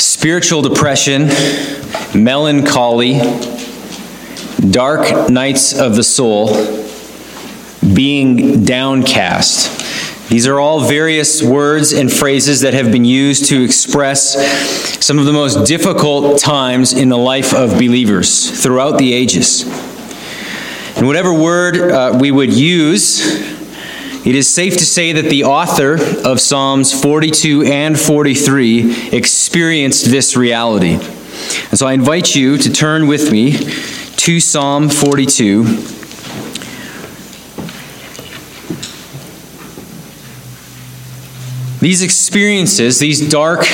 spiritual depression, melancholy, dark nights of the soul, being downcast. These are all various words and phrases that have been used to express some of the most difficult times in the life of believers throughout the ages. And whatever word uh, we would use, it is safe to say that the author of Psalms 42 and 43 experienced this reality. And so I invite you to turn with me to Psalm 42. These experiences, these dark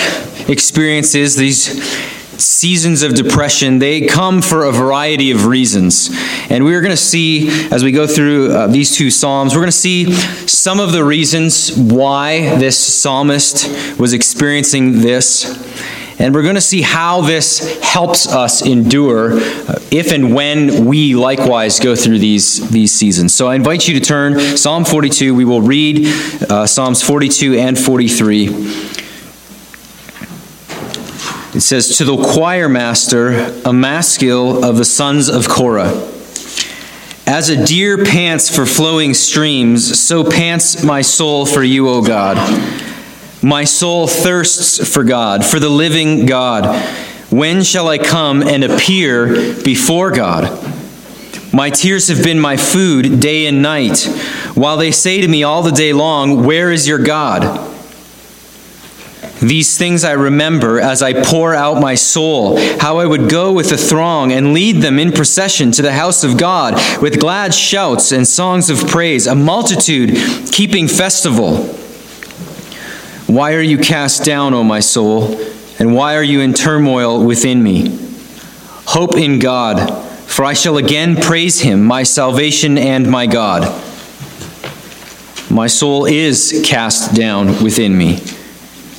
experiences, these seasons of depression, they come for a variety of reasons. And we're going to see, as we go through uh, these two Psalms, we're going to see some of the reasons why this psalmist was experiencing this. And we're going to see how this helps us endure uh, if and when we likewise go through these, these seasons. So I invite you to turn Psalm 42. We will read uh, Psalms 42 and 43. It says, To the choir master, a maskil of the sons of Korah. As a deer pants for flowing streams, so pants my soul for you, O God. My soul thirsts for God, for the living God. When shall I come and appear before God? My tears have been my food day and night, while they say to me all the day long, Where is your God? These things I remember as I pour out my soul, how I would go with the throng and lead them in procession to the house of God with glad shouts and songs of praise, a multitude keeping festival. Why are you cast down, O my soul? And why are you in turmoil within me? Hope in God, for I shall again praise him, my salvation and my God. My soul is cast down within me.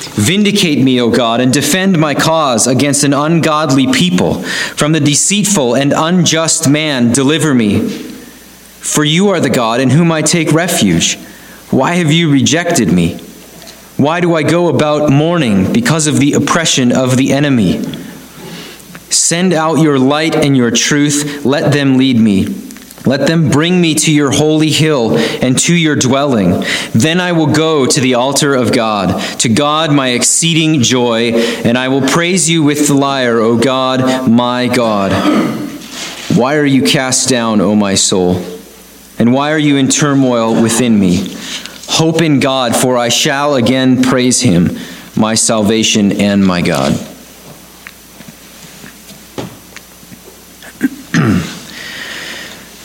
Vindicate me, O God, and defend my cause against an ungodly people. From the deceitful and unjust man, deliver me. For you are the God in whom I take refuge. Why have you rejected me? Why do I go about mourning because of the oppression of the enemy? Send out your light and your truth. Let them lead me. Let them bring me to your holy hill and to your dwelling. Then I will go to the altar of God, to God my exceeding joy, and I will praise you with the lyre, O God, my God. Why are you cast down, O my soul? And why are you in turmoil within me? Hope in God, for I shall again praise him, my salvation and my God.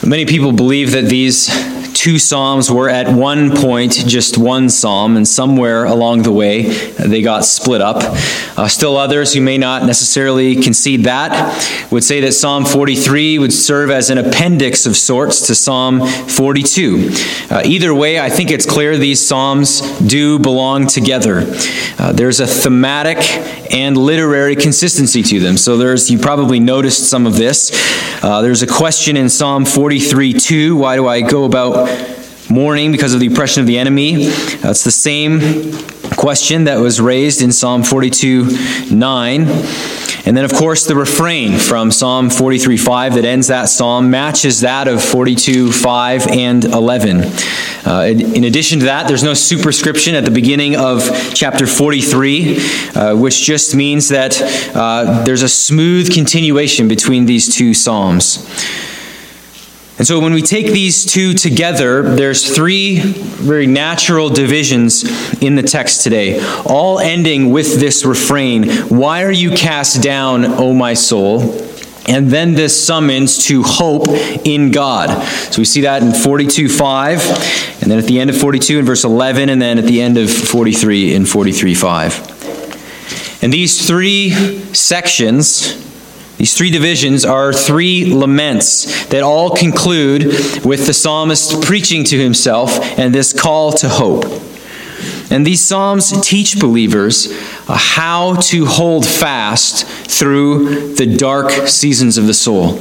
Many people believe that these two psalms were at one point just one psalm, and somewhere along the way they got split up. Uh, still, others who may not necessarily concede that would say that Psalm 43 would serve as an appendix of sorts to Psalm 42. Uh, either way, I think it's clear these psalms do belong together. Uh, there's a thematic and literary consistency to them. So there's you probably noticed some of this. Uh, there's a question in Psalm 43 2. Why do I go about mourning because of the oppression of the enemy? That's the same question that was raised in Psalm 42 9. And then, of course, the refrain from Psalm 43 5 that ends that psalm matches that of 42 5 and 11. Uh, in addition to that, there's no superscription at the beginning of chapter 43, uh, which just means that uh, there's a smooth continuation between these two psalms. And so when we take these two together, there's three very natural divisions in the text today, all ending with this refrain, Why are you cast down, O my soul? And then this summons to hope in God. So we see that in 42 5, and then at the end of 42 in verse 11, and then at the end of 43 in 43 5. And these three sections, these three divisions are three laments that all conclude with the psalmist preaching to himself and this call to hope. And these Psalms teach believers uh, how to hold fast through the dark seasons of the soul.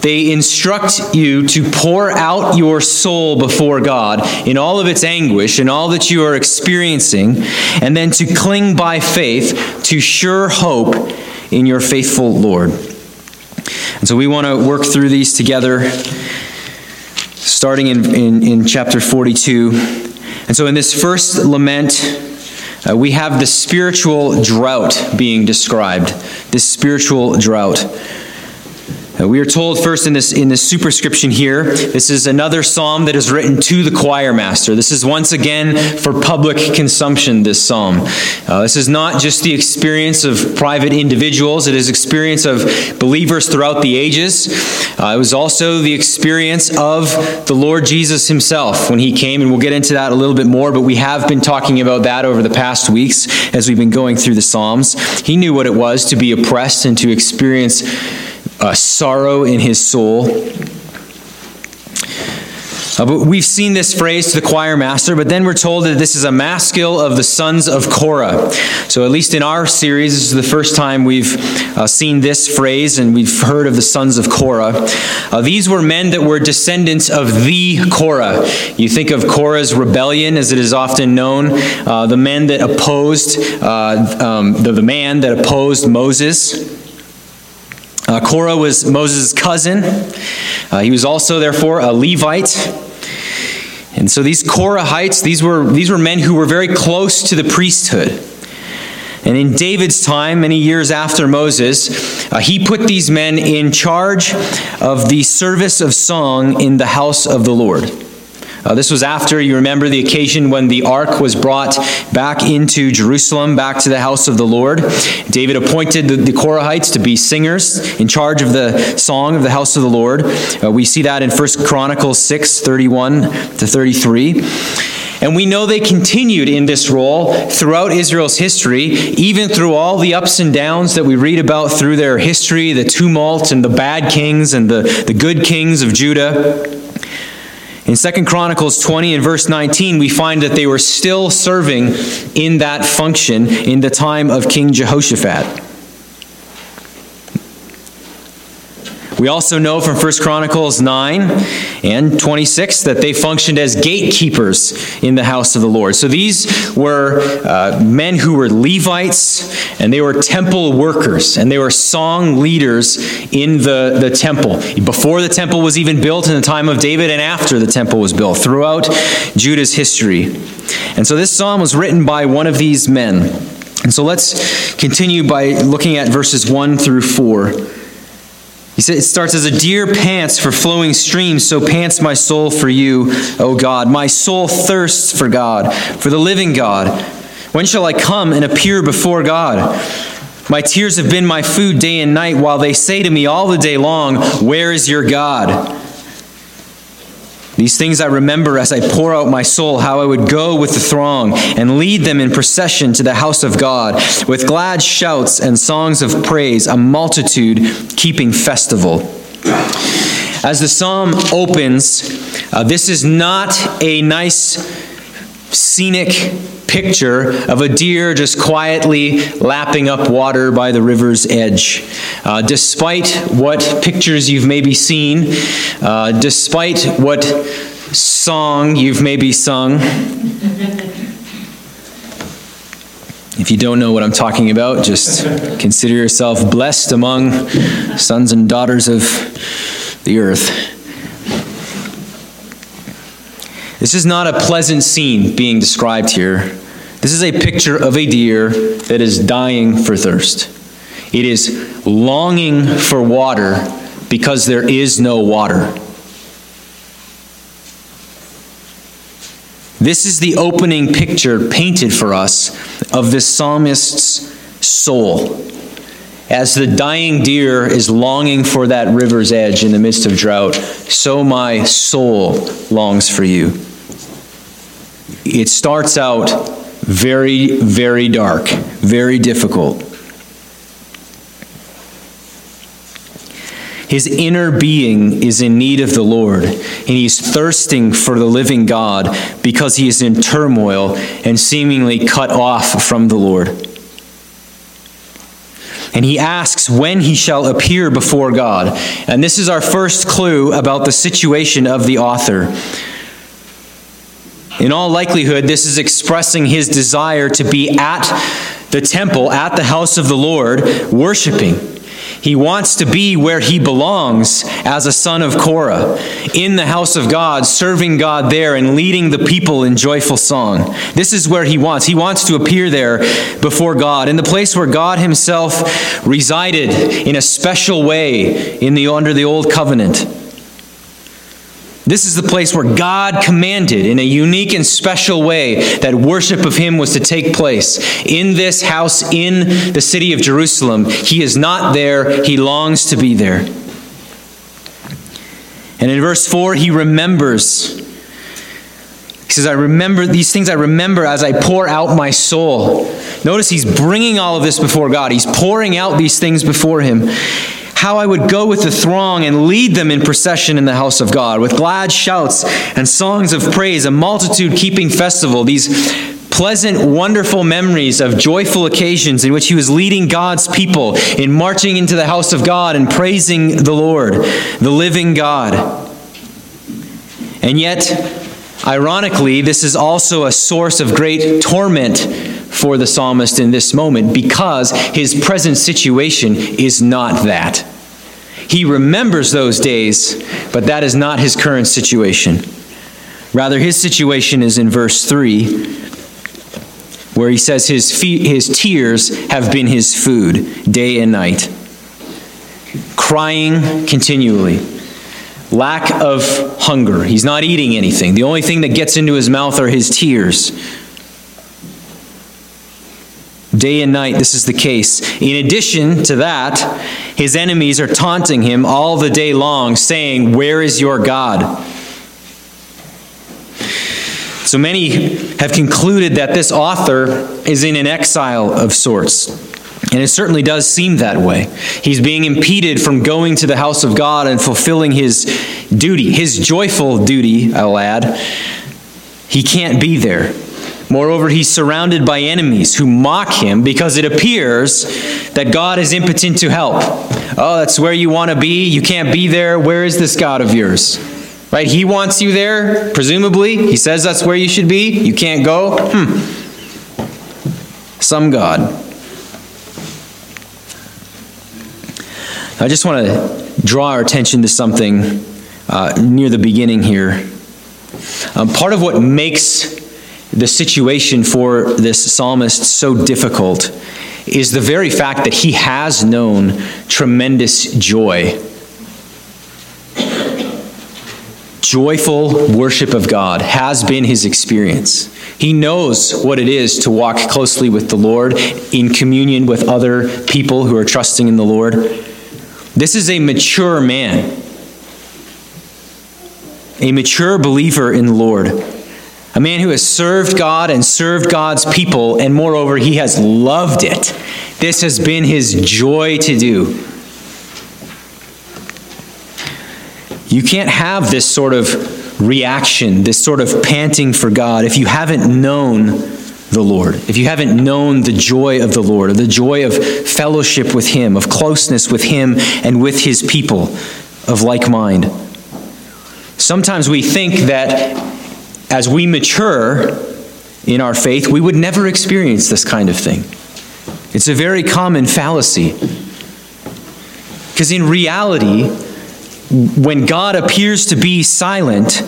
They instruct you to pour out your soul before God in all of its anguish and all that you are experiencing, and then to cling by faith to sure hope in your faithful Lord. And so we want to work through these together, starting in, in, in chapter 42. And so in this first lament, uh, we have the spiritual drought being described. This spiritual drought. We are told first in this in this superscription here, this is another psalm that is written to the choir master. This is once again for public consumption. This psalm. Uh, this is not just the experience of private individuals; it is experience of believers throughout the ages. Uh, it was also the experience of the Lord Jesus Himself when He came, and we'll get into that a little bit more. But we have been talking about that over the past weeks as we've been going through the Psalms. He knew what it was to be oppressed and to experience uh, sorrow in his soul. Uh, but we've seen this phrase to the choir master, but then we're told that this is a maskil of the sons of Korah. So, at least in our series, this is the first time we've uh, seen this phrase and we've heard of the sons of Korah. Uh, these were men that were descendants of the Korah. You think of Korah's rebellion, as it is often known, uh, the men that opposed, uh, um, the, the man that opposed Moses. Uh, Korah was Moses' cousin. Uh, he was also, therefore, a Levite. And so these Korahites, these were, these were men who were very close to the priesthood. And in David's time, many years after Moses, uh, he put these men in charge of the service of song in the house of the Lord. Uh, this was after, you remember, the occasion when the ark was brought back into Jerusalem, back to the house of the Lord. David appointed the, the Korahites to be singers in charge of the song of the house of the Lord. Uh, we see that in 1 Chronicles 6 31 to 33. And we know they continued in this role throughout Israel's history, even through all the ups and downs that we read about through their history, the tumult and the bad kings and the, the good kings of Judah. In 2 Chronicles 20 and verse 19, we find that they were still serving in that function in the time of King Jehoshaphat. We also know from 1 Chronicles 9 and 26 that they functioned as gatekeepers in the house of the Lord. So these were uh, men who were Levites and they were temple workers and they were song leaders in the, the temple. Before the temple was even built in the time of David and after the temple was built, throughout Judah's history. And so this psalm was written by one of these men. And so let's continue by looking at verses 1 through 4. He It starts as a deer pants for flowing streams, so pants my soul for you, O God. My soul thirsts for God, for the living God. When shall I come and appear before God? My tears have been my food day and night, while they say to me all the day long, Where is your God? These things I remember as I pour out my soul, how I would go with the throng and lead them in procession to the house of God with glad shouts and songs of praise, a multitude keeping festival. As the psalm opens, uh, this is not a nice scenic picture of a deer just quietly lapping up water by the river's edge. Uh, despite what pictures you've maybe seen, uh, despite what song you've maybe sung, if you don't know what I'm talking about, just consider yourself blessed among sons and daughters of the earth. This is not a pleasant scene being described here. This is a picture of a deer that is dying for thirst. It is longing for water because there is no water. This is the opening picture painted for us of the psalmist's soul as the dying deer is longing for that river's edge in the midst of drought, so my soul longs for you. It starts out very, very dark, very difficult. His inner being is in need of the Lord, and he's thirsting for the living God because he is in turmoil and seemingly cut off from the Lord. And he asks when he shall appear before God. And this is our first clue about the situation of the author. In all likelihood, this is expressing his desire to be at the temple, at the house of the Lord, worshiping. He wants to be where he belongs as a son of Korah, in the house of God, serving God there and leading the people in joyful song. This is where he wants. He wants to appear there before God, in the place where God himself resided in a special way in the, under the old covenant. This is the place where God commanded in a unique and special way that worship of Him was to take place. In this house in the city of Jerusalem, He is not there, He longs to be there. And in verse 4, He remembers. He says, I remember these things I remember as I pour out my soul. Notice he's bringing all of this before God. He's pouring out these things before him how I would go with the throng and lead them in procession in the house of God, with glad shouts and songs of praise, a multitude keeping festival, these pleasant, wonderful memories of joyful occasions in which he was leading God's people in marching into the house of God and praising the Lord, the living God. And yet, ironically, this is also a source of great torment for the psalmist in this moment because his present situation is not that. He remembers those days, but that is not his current situation. Rather, his situation is in verse 3, where he says his, his tears have been his food day and night. Crying continually. Lack of hunger. He's not eating anything. The only thing that gets into his mouth are his tears. Day and night, this is the case. In addition to that, his enemies are taunting him all the day long, saying, Where is your God? So many have concluded that this author is in an exile of sorts. And it certainly does seem that way. He's being impeded from going to the house of God and fulfilling his duty, his joyful duty, I'll add. He can't be there. Moreover, he's surrounded by enemies who mock him because it appears that God is impotent to help. Oh, that's where you want to be. You can't be there. Where is this God of yours? Right? He wants you there, presumably. He says that's where you should be. You can't go. Hmm. Some God. I just want to draw our attention to something uh, near the beginning here. Um, part of what makes the situation for this psalmist so difficult is the very fact that he has known tremendous joy. Joyful worship of God has been his experience. He knows what it is to walk closely with the Lord in communion with other people who are trusting in the Lord. This is a mature man, a mature believer in the Lord. A man who has served God and served God's people, and moreover, he has loved it. This has been his joy to do. You can't have this sort of reaction, this sort of panting for God, if you haven't known the Lord, if you haven't known the joy of the Lord, or the joy of fellowship with Him, of closeness with Him and with His people of like mind. Sometimes we think that as we mature in our faith, we would never experience this kind of thing. It's a very common fallacy. Because in reality, when God appears to be silent,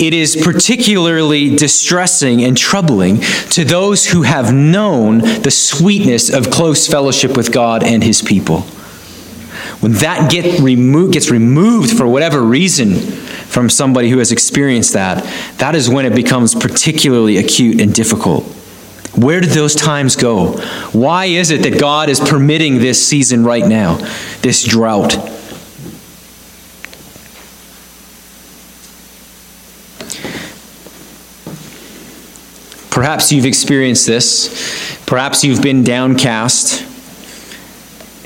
it is particularly distressing and troubling to those who have known the sweetness of close fellowship with God and His people. When that get remo- gets removed for whatever reason from somebody who has experienced that, that is when it becomes particularly acute and difficult. Where did those times go? Why is it that God is permitting this season right now, this drought? Perhaps you've experienced this. Perhaps you've been downcast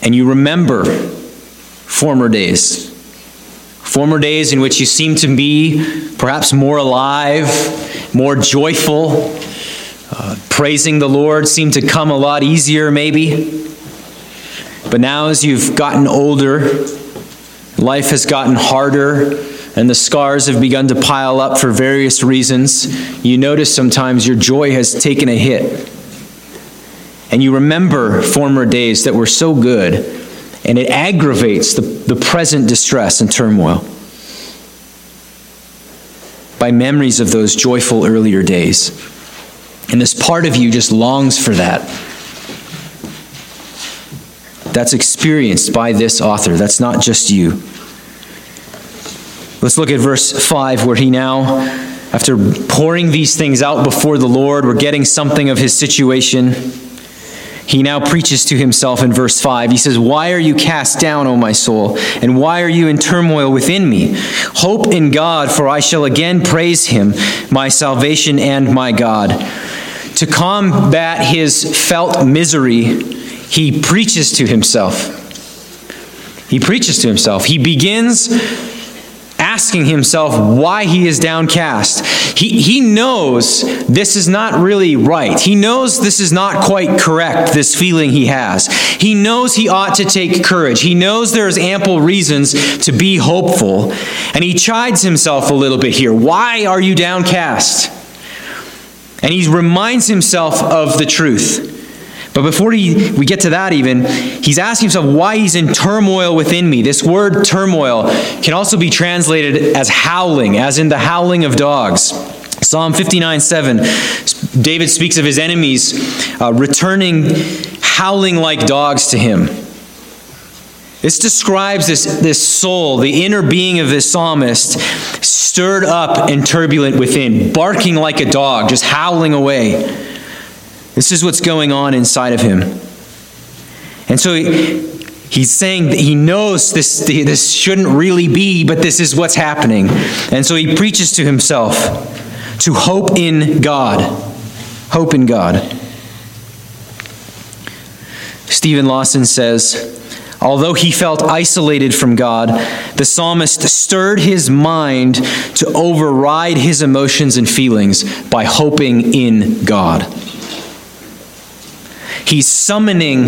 and you remember former days. Former days in which you seem to be perhaps more alive, more joyful, uh, praising the Lord seemed to come a lot easier, maybe. But now, as you've gotten older, life has gotten harder, and the scars have begun to pile up for various reasons. You notice sometimes your joy has taken a hit. And you remember former days that were so good and it aggravates the, the present distress and turmoil by memories of those joyful earlier days. And this part of you just longs for that. That's experienced by this author. That's not just you. Let's look at verse 5, where he now, after pouring these things out before the Lord, we're getting something of his situation he now preaches to himself in verse 5. He says, Why are you cast down, O my soul? And why are you in turmoil within me? Hope in God, for I shall again praise him, my salvation and my God. To combat his felt misery, he preaches to himself. He preaches to himself. He begins asking himself why he is downcast. He, he knows this is not really right. He knows this is not quite correct, this feeling he has. He knows he ought to take courage. He knows there's ample reasons to be hopeful. And he chides himself a little bit here. Why are you downcast? And he reminds himself of the truth. But before he, we get to that, even, he's asking himself why he's in turmoil within me. This word turmoil can also be translated as howling, as in the howling of dogs. Psalm 59 7, David speaks of his enemies uh, returning, howling like dogs to him. This describes this, this soul, the inner being of this psalmist, stirred up and turbulent within, barking like a dog, just howling away. This is what's going on inside of him. And so he, he's saying that he knows this, this shouldn't really be, but this is what's happening. And so he preaches to himself to hope in God. Hope in God. Steven Lawson says, Although he felt isolated from God, the psalmist stirred his mind to override his emotions and feelings by hoping in God. He's summoning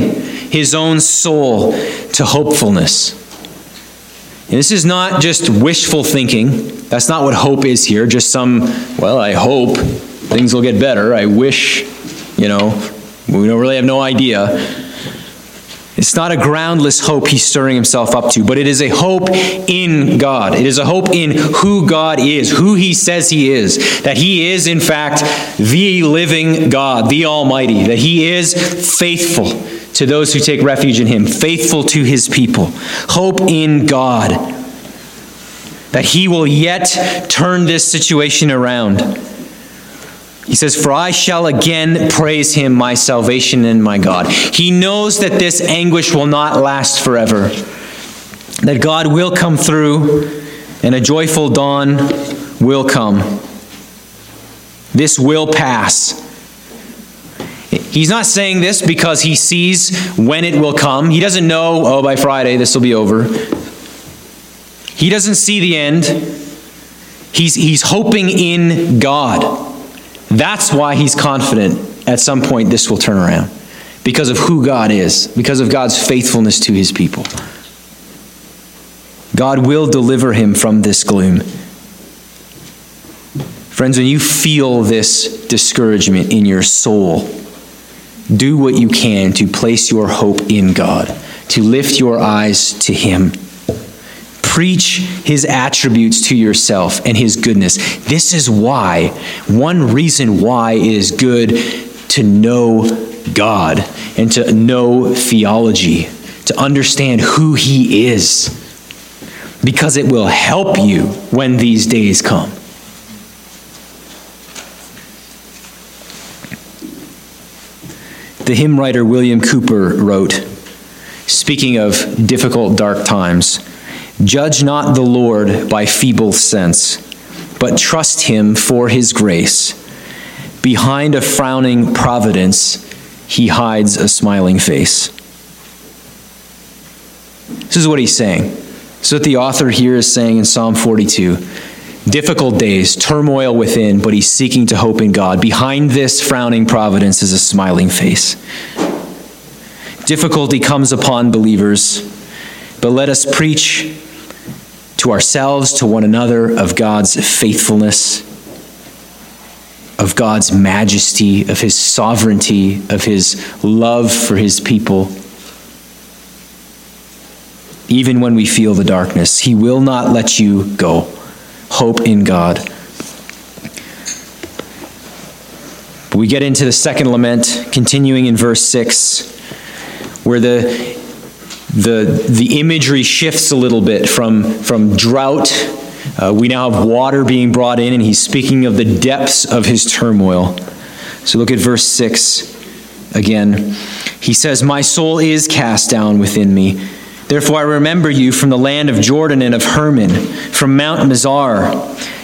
his own soul to hopefulness. And this is not just wishful thinking. That's not what hope is here. Just some, well, I hope things will get better. I wish, you know, we don't really have no idea. It's not a groundless hope he's stirring himself up to, but it is a hope in God. It is a hope in who God is, who he says he is, that he is, in fact, the living God, the Almighty, that he is faithful to those who take refuge in him, faithful to his people. Hope in God, that he will yet turn this situation around he says, For I shall again praise him, my salvation and my God. He knows that this anguish will not last forever, that God will come through, and a joyful dawn will come. This will pass. He's not saying this because he sees when it will come. He doesn't know, oh, by Friday this will be over. He doesn't see the end. He's, he's hoping in God. That's why he's confident at some point this will turn around. Because of who God is, because of God's faithfulness to his people. God will deliver him from this gloom. Friends, when you feel this discouragement in your soul, do what you can to place your hope in God, to lift your eyes to Him. Preach his attributes to yourself and his goodness. This is why, one reason why it is good to know God and to know theology, to understand who he is. because it will help you when these days come. The hymn writer William Cowper wrote, speaking of difficult, dark times Judge not the Lord by feeble sense, but trust him for his grace. Behind a frowning providence, he hides a smiling face. This is what he's saying. So what the author here is saying in Psalm 42. Difficult days, turmoil within, but he's seeking to hope in God. Behind this frowning providence is a smiling face. Difficulty comes upon believers, but let us preach to ourselves, to one another, of God's faithfulness, of God's majesty, of His sovereignty, of His love for His people. Even when we feel the darkness, He will not let you go. Hope in God. We get into the second lament, continuing in verse 6, where the the, the imagery shifts a little bit from, from drought. Uh, we now have water being brought in, and he's speaking of the depths of his turmoil. So look at verse 6 again. He says, My soul is cast down within me. Therefore I remember you from the land of Jordan and of Hermon, from Mount Mizar.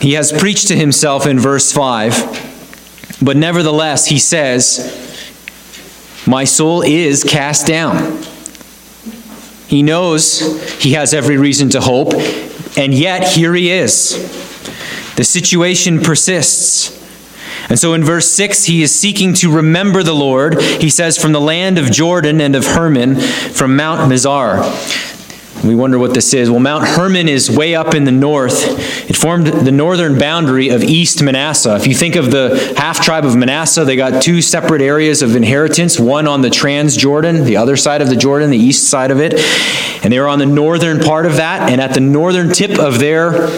He has preached to himself in verse 5, but nevertheless, he says, My soul is cast down. He knows he has every reason to hope, and yet here he is. The situation persists. And so in verse 6, he is seeking to remember the Lord. He says, From the land of Jordan and of Hermon, from Mount Mizar. We wonder what this is. Well, Mount Hermon is way up in the north. It formed the northern boundary of East Manasseh. If you think of the half tribe of Manasseh, they got two separate areas of inheritance one on the Transjordan, the other side of the Jordan, the east side of it. And they were on the northern part of that. And at the northern tip of their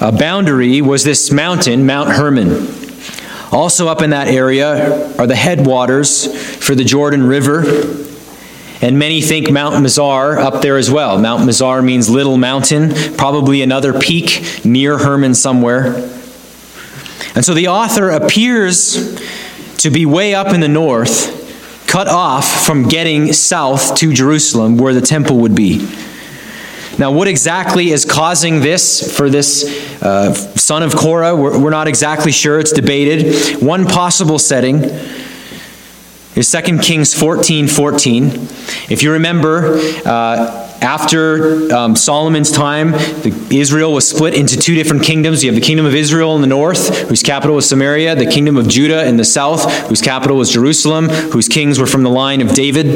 uh, boundary was this mountain, Mount Hermon. Also, up in that area are the headwaters for the Jordan River. And many think Mount Mizar up there as well. Mount Mizar means little mountain, probably another peak near Hermon somewhere. And so the author appears to be way up in the north, cut off from getting south to Jerusalem where the temple would be. Now, what exactly is causing this for this uh, son of Korah? We're, we're not exactly sure. It's debated. One possible setting is 2 Kings 14 14. If you remember, uh, after um, Solomon's time, the, Israel was split into two different kingdoms. You have the kingdom of Israel in the north, whose capital was Samaria, the kingdom of Judah in the south, whose capital was Jerusalem, whose kings were from the line of David.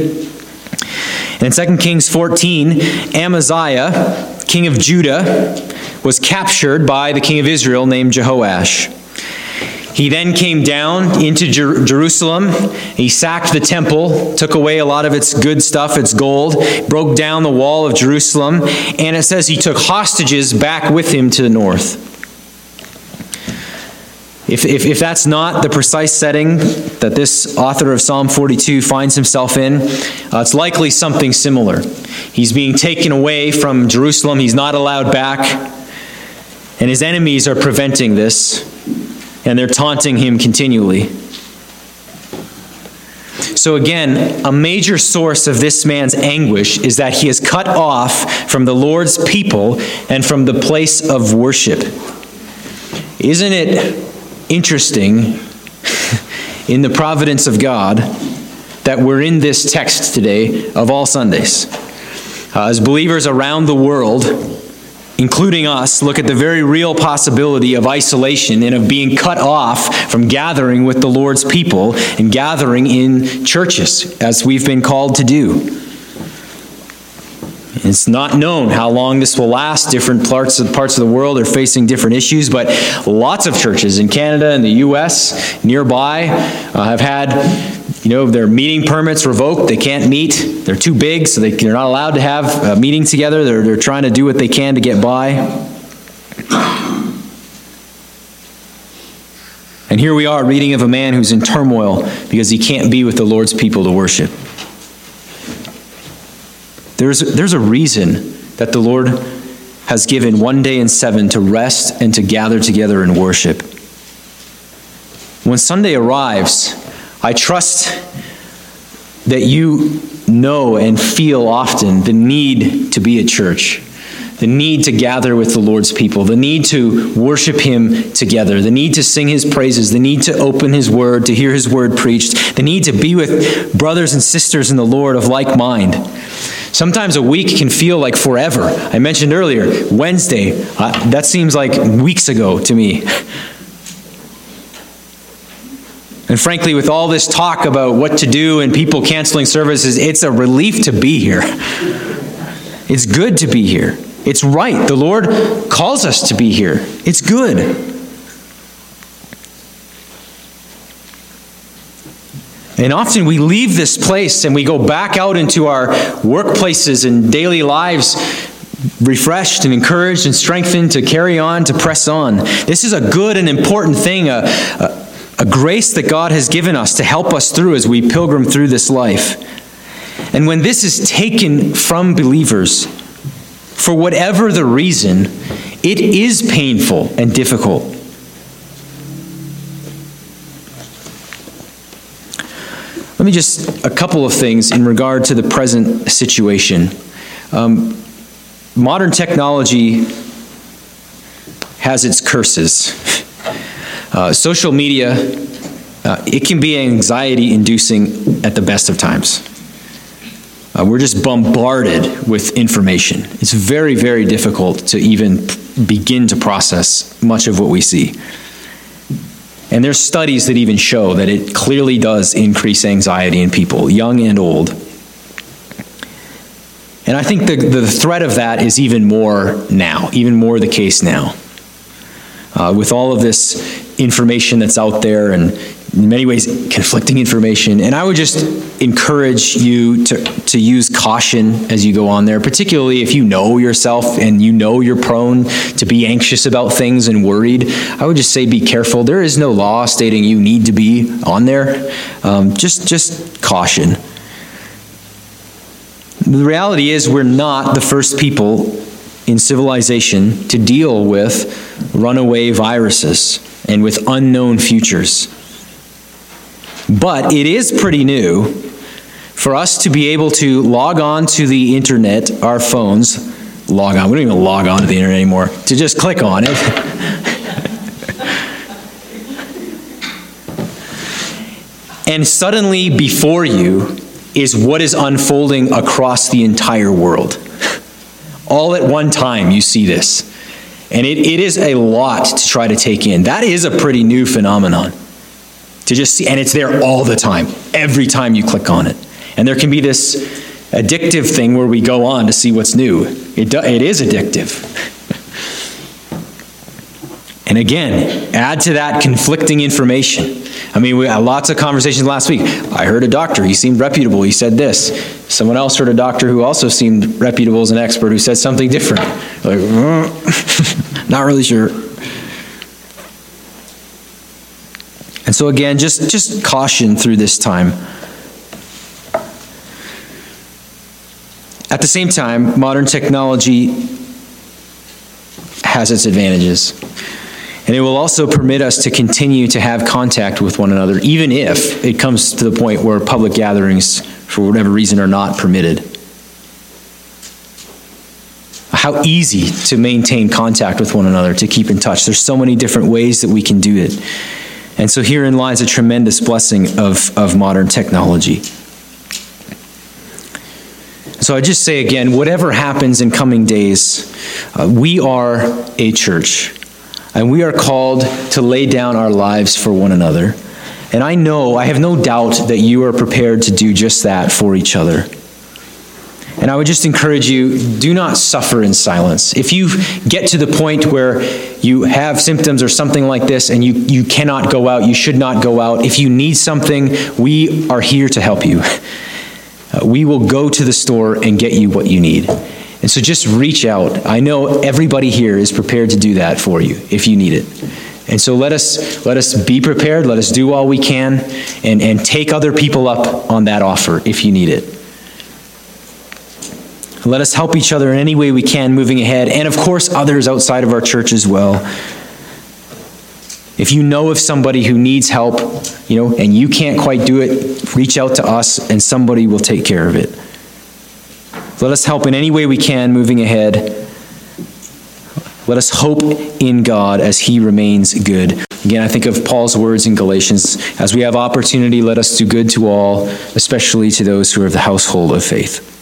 And in 2 Kings 14, Amaziah, king of Judah, was captured by the king of Israel named Jehoash. He then came down into Jer- Jerusalem. He sacked the temple, took away a lot of its good stuff, its gold, broke down the wall of Jerusalem, and it says he took hostages back with him to the north. If, if, if, that's not the precise setting that this author of Psalm 42 finds himself in, uh, it's likely something similar. He's being taken away from Jerusalem, he's not allowed back, and his enemies are preventing this and they're taunting him continually. So, again, a major source of this man's anguish is that he is cut off from the Lord's people and from the place of worship. Isn't it interesting in the providence of God that we're in this text today of all Sundays? Uh, as believers around the world, including us, look at the very real possibility of isolation and of being cut off from gathering with the Lord's people and gathering in churches, as we've been called to do. It's not known how long this will last. Different parts of, parts of the world are facing different issues, but lots of churches in Canada and the U.S. nearby uh, have had, you know, their meeting permits revoked. They can't meet. They're too big, so they, they're not allowed to have a meeting together. They're, they're trying to do what they can to get by. And here we are reading of a man who's in turmoil because he can't be with the Lord's people to worship. There's, there's a reason that the Lord has given one day in seven to rest and to gather together and worship. When Sunday arrives, I trust that you know and feel often the need to be at church, the need to gather with the Lord's people, the need to worship Him together, the need to sing His praises, the need to open His word, to hear His word preached, the need to be with brothers and sisters in the Lord of like mind. Sometimes a week can feel like forever. I mentioned earlier, Wednesday, uh, that seems like weeks ago to me. And frankly, with all this talk about what to do and people canceling services, it's a relief to be here. It's good to be here. It's right. The Lord calls us to be here. It's good. And often we leave this place and we go back out into our workplaces and daily lives refreshed and encouraged and strengthened to carry on, to press on. This is a good and important thing, a, a, a grace that God has given us to help us through as we pilgrim through this life. And when this is taken from believers, for whatever the reason, it is painful and difficult. Let me just, a couple of things in regard to the present situation. Um, modern technology has its curses. Uh, social media, uh, it can be anxiety inducing at the best of times. Uh, we're just bombarded with information. It's very, very difficult to even begin to process much of what we see. And there's studies that even show that it clearly does increase anxiety in people, young and old. And I think the, the threat of that is even more now, even more the case now. Uh, with all of this information that's out there and in many ways conflicting information. And I would just encourage you to, to use caution as you go on there, particularly if you know yourself and you know you're prone to be anxious about things and worried. I would just say be careful. There is no law stating you need to be on there. Um, just, just caution. The reality is, we're not the first people in civilization to deal with runaway viruses and with unknown futures. But it is pretty new for us to be able to log on to the internet, our phones, log on, we don't even log on to the internet anymore, to just click on it. and suddenly before you is what is unfolding across the entire world. All at one time, you see this. And it, it is a lot to try to take in. That is a pretty new phenomenon to just see, and it's there all the time, every time you click on it. And there can be this addictive thing where we go on to see what's new. It, do, it is addictive. And again, add to that conflicting information. I mean, we had lots of conversations last week. I heard a doctor, he seemed reputable, he said this. Someone else heard a doctor who also seemed reputable as an expert who said something different. Like, mm, not really sure. And so again, just, just caution through this time. At the same time, modern technology has its advantages. And it will also permit us to continue to have contact with one another, even if it comes to the point where public gatherings, for whatever reason, are not permitted. How easy to maintain contact with one another, to keep in touch. There's so many different ways that we can do it. And so herein lies a tremendous blessing of, of modern technology. So I just say again, whatever happens in coming days, uh, we are a church. And we are called to lay down our lives for one another. And I know, I have no doubt that you are prepared to do just that for each other. And I would just encourage you do not suffer in silence. If you get to the point where you have symptoms or something like this and you, you cannot go out, you should not go out. If you need something, we are here to help you. Uh, we will go to the store and get you what you need. And so just reach out. I know everybody here is prepared to do that for you if you need it. And so let us let us be prepared, let us do all we can and, and take other people up on that offer if you need it. Let us help each other in any way we can moving ahead, and of course, others outside of our church as well. If you know of somebody who needs help, you know, and you can't quite do it, reach out to us and somebody will take care of it. Let us help in any way we can moving ahead. Let us hope in God as He remains good. Again, I think of Paul's words in Galatians as we have opportunity, let us do good to all, especially to those who are of the household of faith.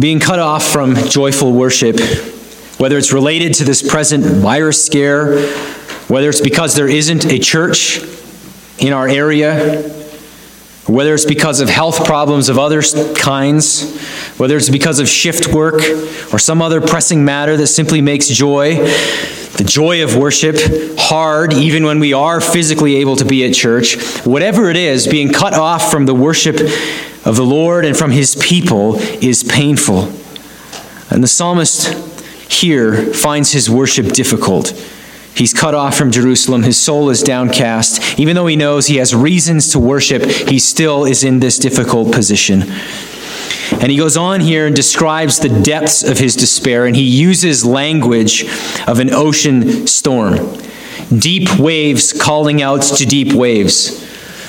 being cut off from joyful worship, whether it's related to this present virus scare, whether it's because there isn't a church in our area, whether it's because of health problems of other kinds, whether it's because of shift work or some other pressing matter that simply makes joy, the joy of worship, hard even when we are physically able to be at church, whatever it is, being cut off from the worship of the Lord and from his people is painful. And the psalmist here finds his worship difficult. He's cut off from Jerusalem. His soul is downcast. Even though he knows he has reasons to worship, he still is in this difficult position. And he goes on here and describes the depths of his despair, and he uses language of an ocean storm. Deep waves calling out to deep waves,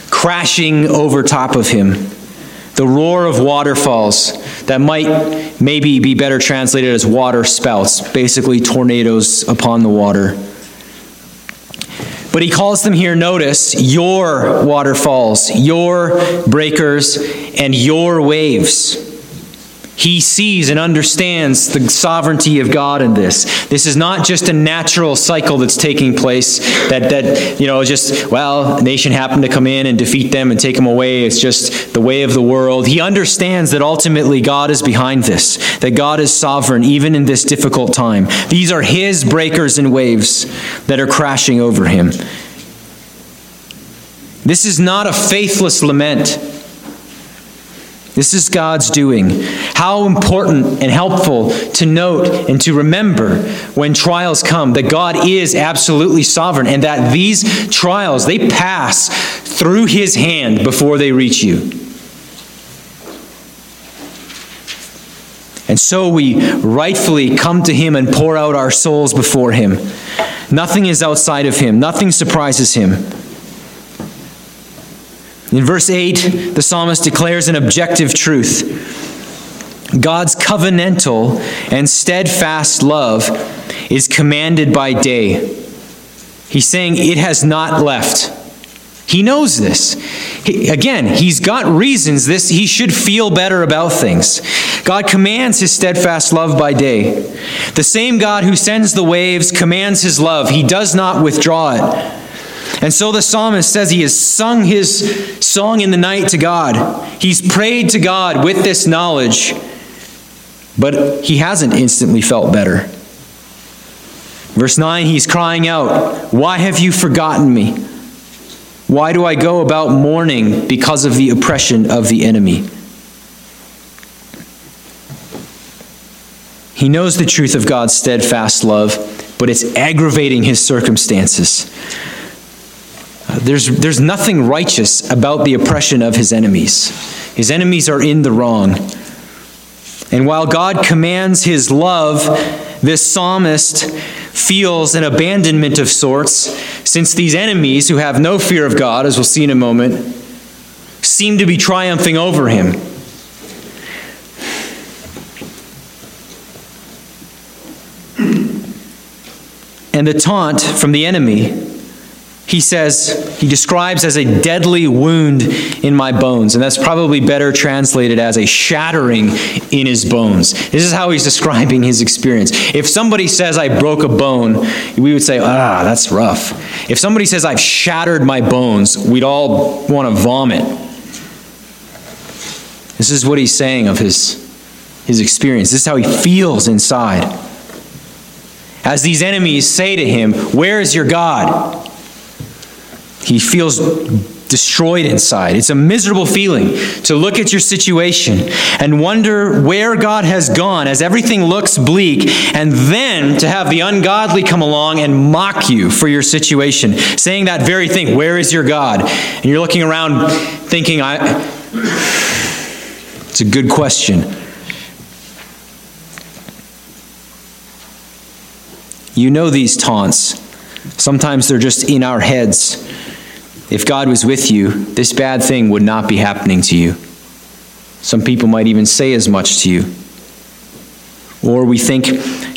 crashing over top of him the roar of waterfalls that might maybe be better translated as water spouts, basically tornadoes upon the water. But he calls them here, notice, your waterfalls, your breakers, and your waves. He sees and understands the sovereignty of God in this. This is not just a natural cycle that's taking place that, that you know, just, well, a nation happened to come in and defeat them and take them away. It's just the way of the world. He understands that ultimately God is behind this, that God is sovereign even in this difficult time. These are His breakers and waves that are crashing over Him. This is not a faithless lament. This is God's doing. How important and helpful to note and to remember when trials come that God is absolutely sovereign and that these trials they pass through his hand before they reach you. And so we rightfully come to him and pour out our souls before him. Nothing is outside of him. Nothing surprises him. In verse 8, the psalmist declares an objective truth. God's covenantal and steadfast love is commanded by day. He's saying it has not left. He knows this. He, again, he's got reasons this he should feel better about things. God commands his steadfast love by day. The same God who sends the waves commands his love. He does not withdraw it. And so the psalmist says he has sung his song in the night to God. He's prayed to God with this knowledge, but he hasn't instantly felt better. Verse 9, he's crying out, Why have you forgotten me? Why do I go about mourning because of the oppression of the enemy? He knows the truth of God's steadfast love, but it's aggravating his circumstances. Uh, there's, there's nothing righteous about the oppression of his enemies. His enemies are in the wrong. And while God commands his love, this psalmist feels an abandonment of sorts, since these enemies, who have no fear of God, as we'll see in a moment, seem to be triumphing over him. And the taunt from the enemy he says, he describes as a deadly wound in my bones. And that's probably better translated as a shattering in his bones. This is how he's describing his experience. If somebody says, I broke a bone, we would say, ah, that's rough. If somebody says, I've shattered my bones, we'd all want to vomit. This is what he's saying of his, his experience. This is how he feels inside. As these enemies say to him, Where is your God? He feels destroyed inside. It's a miserable feeling to look at your situation and wonder where God has gone as everything looks bleak, and then to have the ungodly come along and mock you for your situation, saying that very thing, Where is your God? And you're looking around thinking, I. It's a good question. You know these taunts. Sometimes they're just in our heads. If God was with you, this bad thing would not be happening to you. Some people might even say as much to you. Or we think,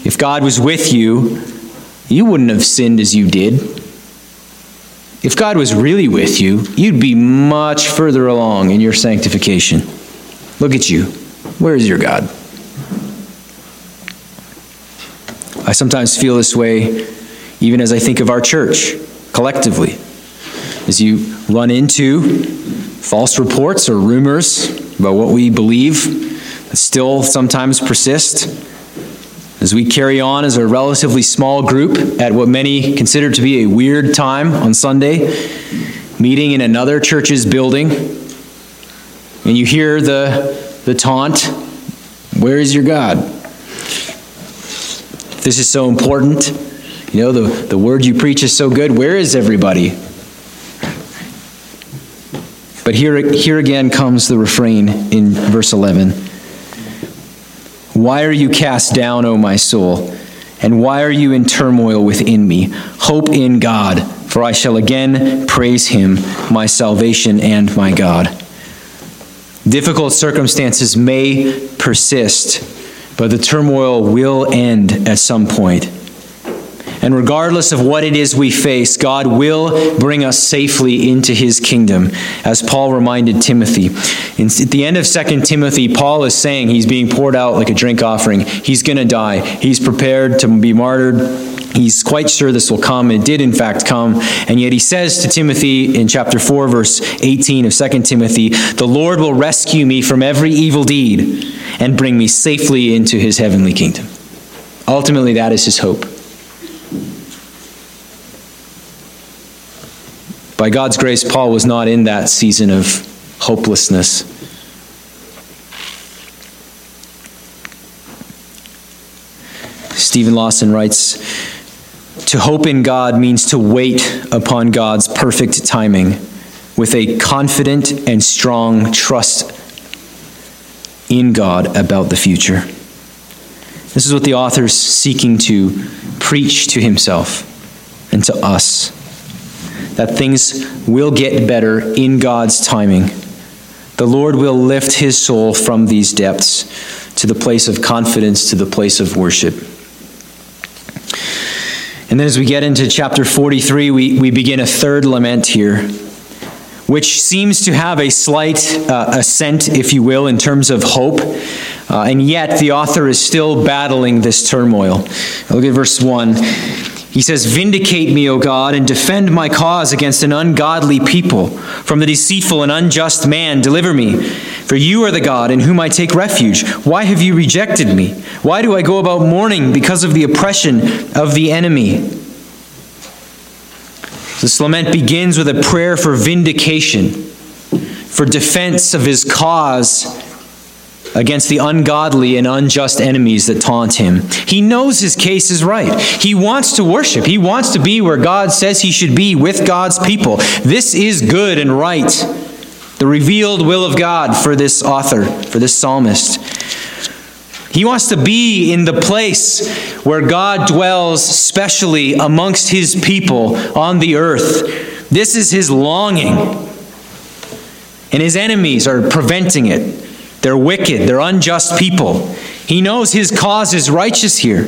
if God was with you, you wouldn't have sinned as you did. If God was really with you, you'd be much further along in your sanctification. Look at you. Where is your God? I sometimes feel this way even as I think of our church collectively as you run into false reports or rumors about what we believe that still sometimes persist, as we carry on as a relatively small group at what many consider to be a weird time on Sunday, meeting in another church's building, and you hear the, the taunt, Where is your God? This is so important. You know, the, the word you preach is so good. Where is everybody? But here, here again comes the refrain in verse 11 Why are you cast down, O my soul? And why are you in turmoil within me? Hope in God, for I shall again praise him, my salvation and my God. Difficult circumstances may persist, but the turmoil will end at some point. And regardless of what it is we face, God will bring us safely into his kingdom, as Paul reminded Timothy. At the end of 2 Timothy, Paul is saying he's being poured out like a drink offering. He's going to die. He's prepared to be martyred. He's quite sure this will come. It did, in fact, come. And yet he says to Timothy in chapter 4, verse 18 of 2 Timothy, The Lord will rescue me from every evil deed and bring me safely into his heavenly kingdom. Ultimately, that is his hope. By God's grace, Paul was not in that season of hopelessness. Steven Lawson writes To hope in God means to wait upon God's perfect timing with a confident and strong trust in God about the future. This is what the author is seeking to preach to himself and to us that things will get better in God's timing. The Lord will lift his soul from these depths to the place of confidence, to the place of worship. And then as we get into chapter 43, we, we begin a third lament here, which seems to have a slight uh, ascent, if you will, in terms of hope. Uh, and yet the author is still battling this turmoil. Look at verse 1. He says, Vindicate me, O God, and defend my cause against an ungodly people. From the deceitful and unjust man, deliver me. For you are the God in whom I take refuge. Why have you rejected me? Why do I go about mourning because of the oppression of the enemy? This lament begins with a prayer for vindication, for defense of his cause against the ungodly and unjust enemies that taunt him. He knows his case is right. He wants to worship. He wants to be where God says he should be with God's people. This is good and right. The revealed will of God for this author, for this psalmist. He wants to be in the place where God dwells specially amongst his people on the earth. This is his longing. And his enemies are preventing it. They're wicked, they're unjust people. He knows his cause is righteous here.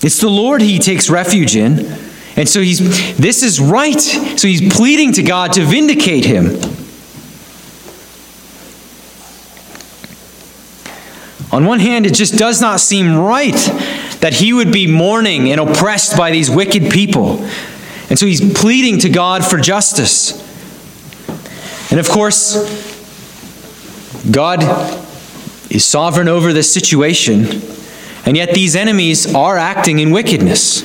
It's the Lord he takes refuge in. And so he's this is right. So he's pleading to God to vindicate him. On one hand, it just does not seem right that he would be mourning and oppressed by these wicked people. And so he's pleading to God for justice. And of course, God is sovereign over this situation, and yet these enemies are acting in wickedness.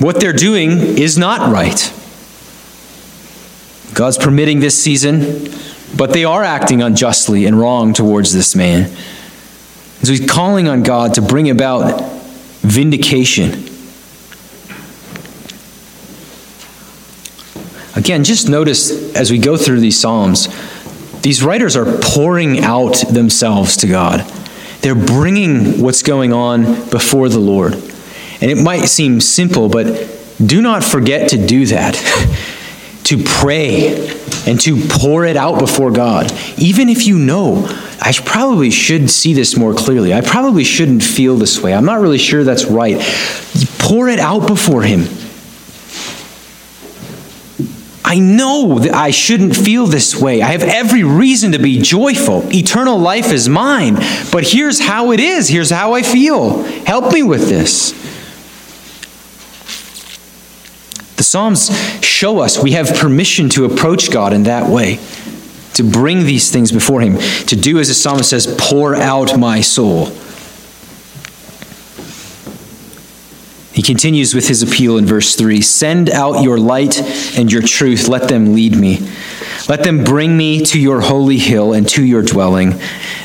What they're doing is not right. God's permitting this season, but they are acting unjustly and wrong towards this man. So he's calling on God to bring about vindication. Again, just notice as we go through these Psalms, these writers are pouring out themselves to God. They're bringing what's going on before the Lord. And it might seem simple, but do not forget to do that. to pray and to pour it out before God. Even if you know, I probably should see this more clearly. I probably shouldn't feel this way. I'm not really sure that's right. Pour it out before Him. I know that I shouldn't feel this way. I have every reason to be joyful. Eternal life is mine. But here's how it is. Here's how I feel. Help me with this. The Psalms show us we have permission to approach God in that way, to bring these things before Him, to do as the psalmist says, pour out my soul. Continues with his appeal in verse 3 Send out your light and your truth, let them lead me. Let them bring me to your holy hill and to your dwelling.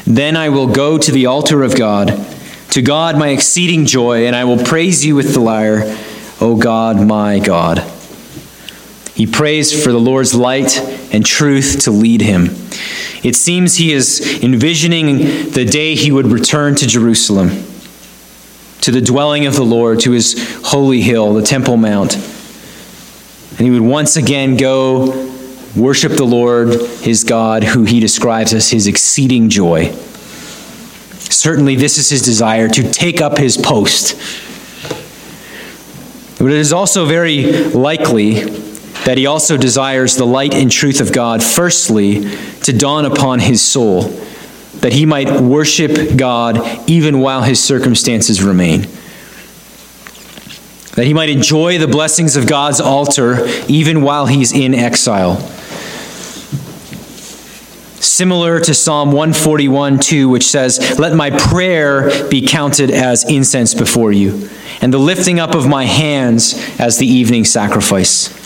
Then I will go to the altar of God, to God my exceeding joy, and I will praise you with the lyre. O God, my God. He prays for the Lord's light and truth to lead him. It seems he is envisioning the day he would return to Jerusalem, to the dwelling of the Lord, to his holy hill, the Temple Mount. And he would once again go worship the Lord, his God, who he describes as his exceeding joy. Certainly, this is his desire to take up his post but it is also very likely that he also desires the light and truth of God, firstly, to dawn upon his soul, that he might worship God even while his circumstances remain. That he might enjoy the blessings of God's altar even while he's in exile. Similar to Psalm 141 2, which says, Let my prayer be counted as incense before you and the lifting up of my hands as the evening sacrifice.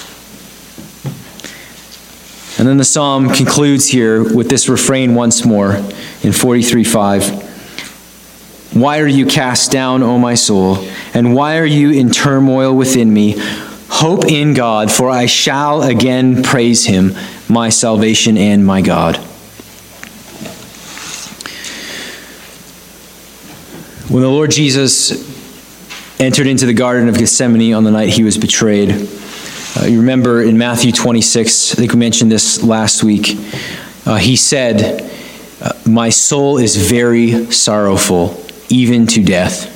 And then the psalm concludes here with this refrain once more in 43 5. Why are you cast down, O my soul? And why are you in turmoil within me? Hope in God, for I shall again praise him, my salvation and my God. When the Lord Jesus entered into the Garden of Gethsemane on the night he was betrayed. Uh, you remember in Matthew 26, I think we mentioned this last week, uh, he said, uh, My soul is very sorrowful, even to death.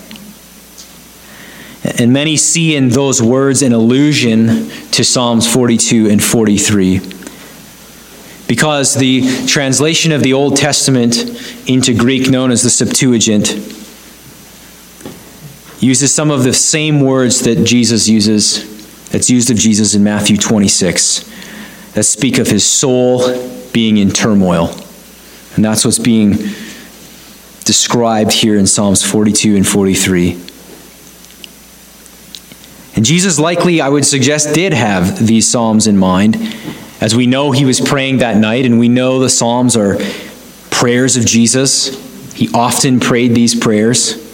And many see in those words an allusion to Psalms 42 and 43. Because the translation of the Old Testament into Greek, known as the Septuagint, uses some of the same words that Jesus uses, that's used of Jesus in Matthew 26, that speak of his soul being in turmoil. And that's what's being described here in Psalms 42 and 43. And Jesus likely, I would suggest, did have these Psalms in mind. As we know, he was praying that night, and we know the Psalms are prayers of Jesus. He often prayed these prayers.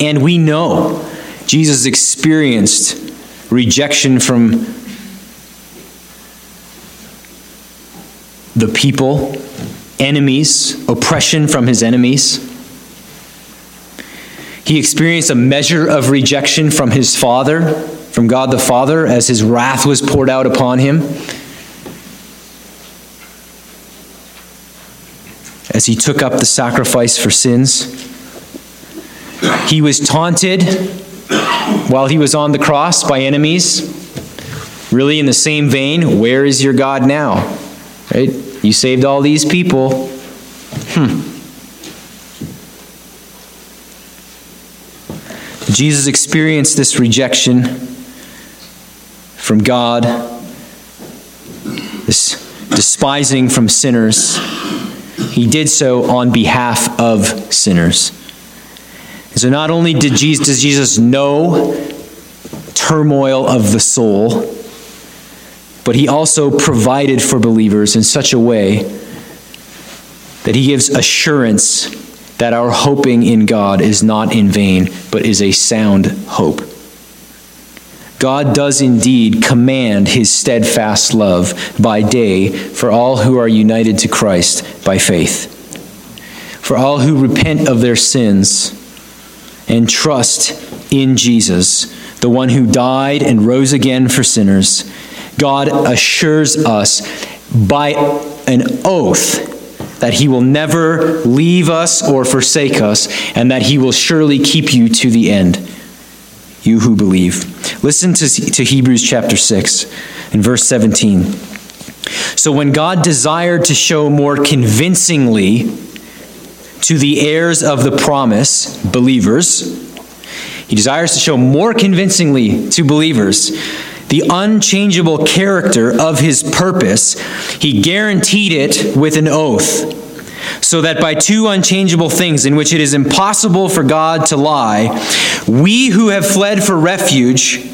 And we know Jesus experienced rejection from the people, enemies, oppression from his enemies. He experienced a measure of rejection from his Father, from God the Father, as his wrath was poured out upon him. As he took up the sacrifice for sins. He was taunted while he was on the cross by enemies. Really, in the same vein, where is your God now? Right? You saved all these people. Hmm. Jesus experienced this rejection from God this despising from sinners, he did so on behalf of sinners. And so not only did Jesus, does Jesus know turmoil of the soul, but he also provided for believers in such a way that he gives assurance that our hoping in God is not in vain, but is a sound hope. God does indeed command his steadfast love by day for all who are united to Christ by faith. For all who repent of their sins and trust in Jesus, the one who died and rose again for sinners, God assures us by an oath that he will never leave us or forsake us, and that he will surely keep you to the end, you who believe. Listen to, to Hebrews chapter 6 and verse 17. So when God desired to show more convincingly to the heirs of the promise, believers, he desires to show more convincingly to believers the unchangeable character of his purpose, he guaranteed it with an oath. So that by two unchangeable things in which it is impossible for God to lie, we who have fled for refuge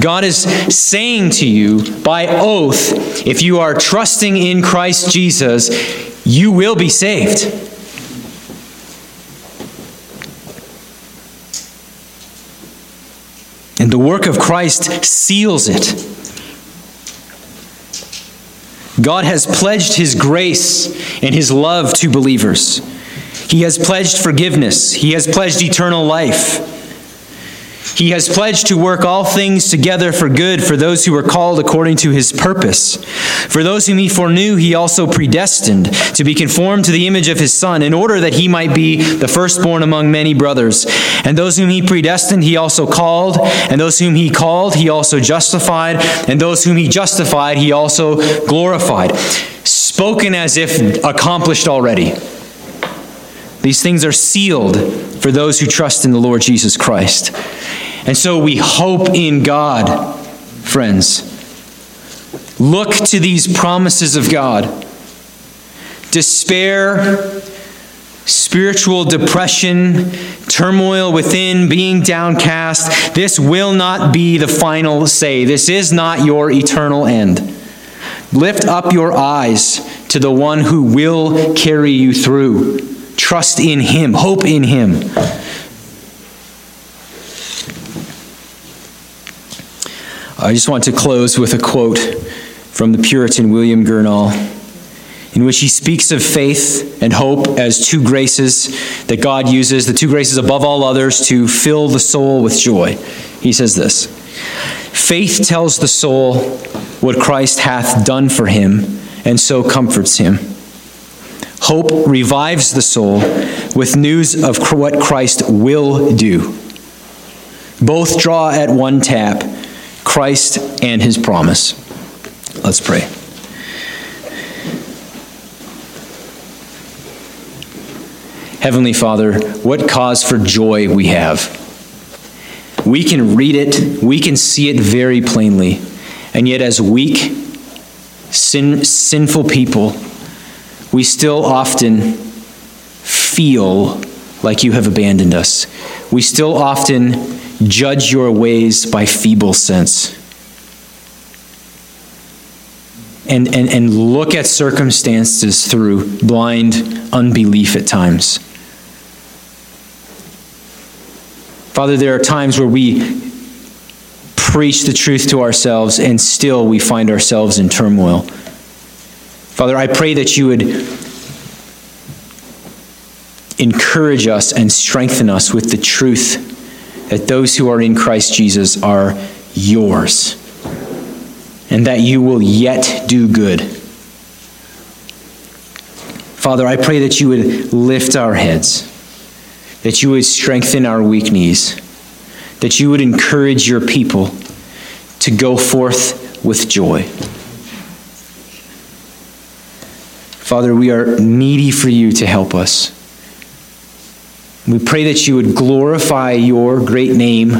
God is saying to you by oath, if you are trusting in Christ Jesus, you will be saved. And the work of Christ seals it. God has pledged his grace and his love to believers. He has pledged forgiveness. He has pledged eternal life. He has pledged to work all things together for good for those who are called according to his purpose. For those whom he foreknew, he also predestined to be conformed to the image of his Son, in order that he might be the firstborn among many brothers. And those whom he predestined, he also called. And those whom he called, he also justified. And those whom he justified, he also glorified. Spoken as if accomplished already. These things are sealed for those who trust in the Lord Jesus Christ. And so we hope in God, friends. Look to these promises of God. Despair, spiritual depression, turmoil within, being downcast, this will not be the final say. This is not your eternal end. Lift up your eyes to the one who will carry you through. Trust in him, hope in him. I just want to close with a quote from the Puritan William Gurnall, in which he speaks of faith and hope as two graces that God uses, the two graces above all others, to fill the soul with joy. He says this Faith tells the soul what Christ hath done for him, and so comforts him. Hope revives the soul with news of what Christ will do. Both draw at one tap Christ and his promise. Let's pray. Heavenly Father, what cause for joy we have. We can read it, we can see it very plainly, and yet, as weak, sin, sinful people, we still often feel like you have abandoned us. We still often judge your ways by feeble sense. And, and, and look at circumstances through blind unbelief at times. Father, there are times where we preach the truth to ourselves and still we find ourselves in turmoil. Father, I pray that you would encourage us and strengthen us with the truth that those who are in Christ Jesus are yours, and that you will yet do good. Father, I pray that you would lift our heads, that you would strengthen our weak knees, that you would encourage your people to go forth with joy. Father, we are needy for you to help us. We pray that you would glorify your great name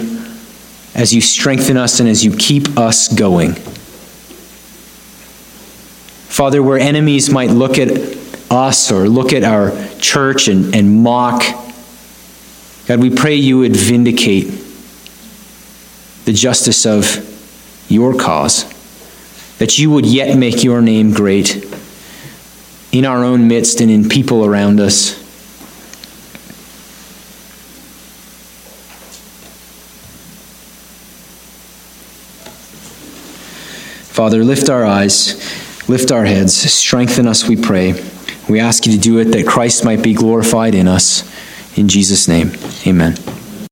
as you strengthen us and as you keep us going. Father, where enemies might look at us or look at our church and, and mock, God, we pray you would vindicate the justice of your cause, that you would yet make your name great in our own midst and in people around us. Father, lift our eyes, lift our heads, strengthen us, we pray. We ask you to do it that Christ might be glorified in us. In Jesus' name, amen.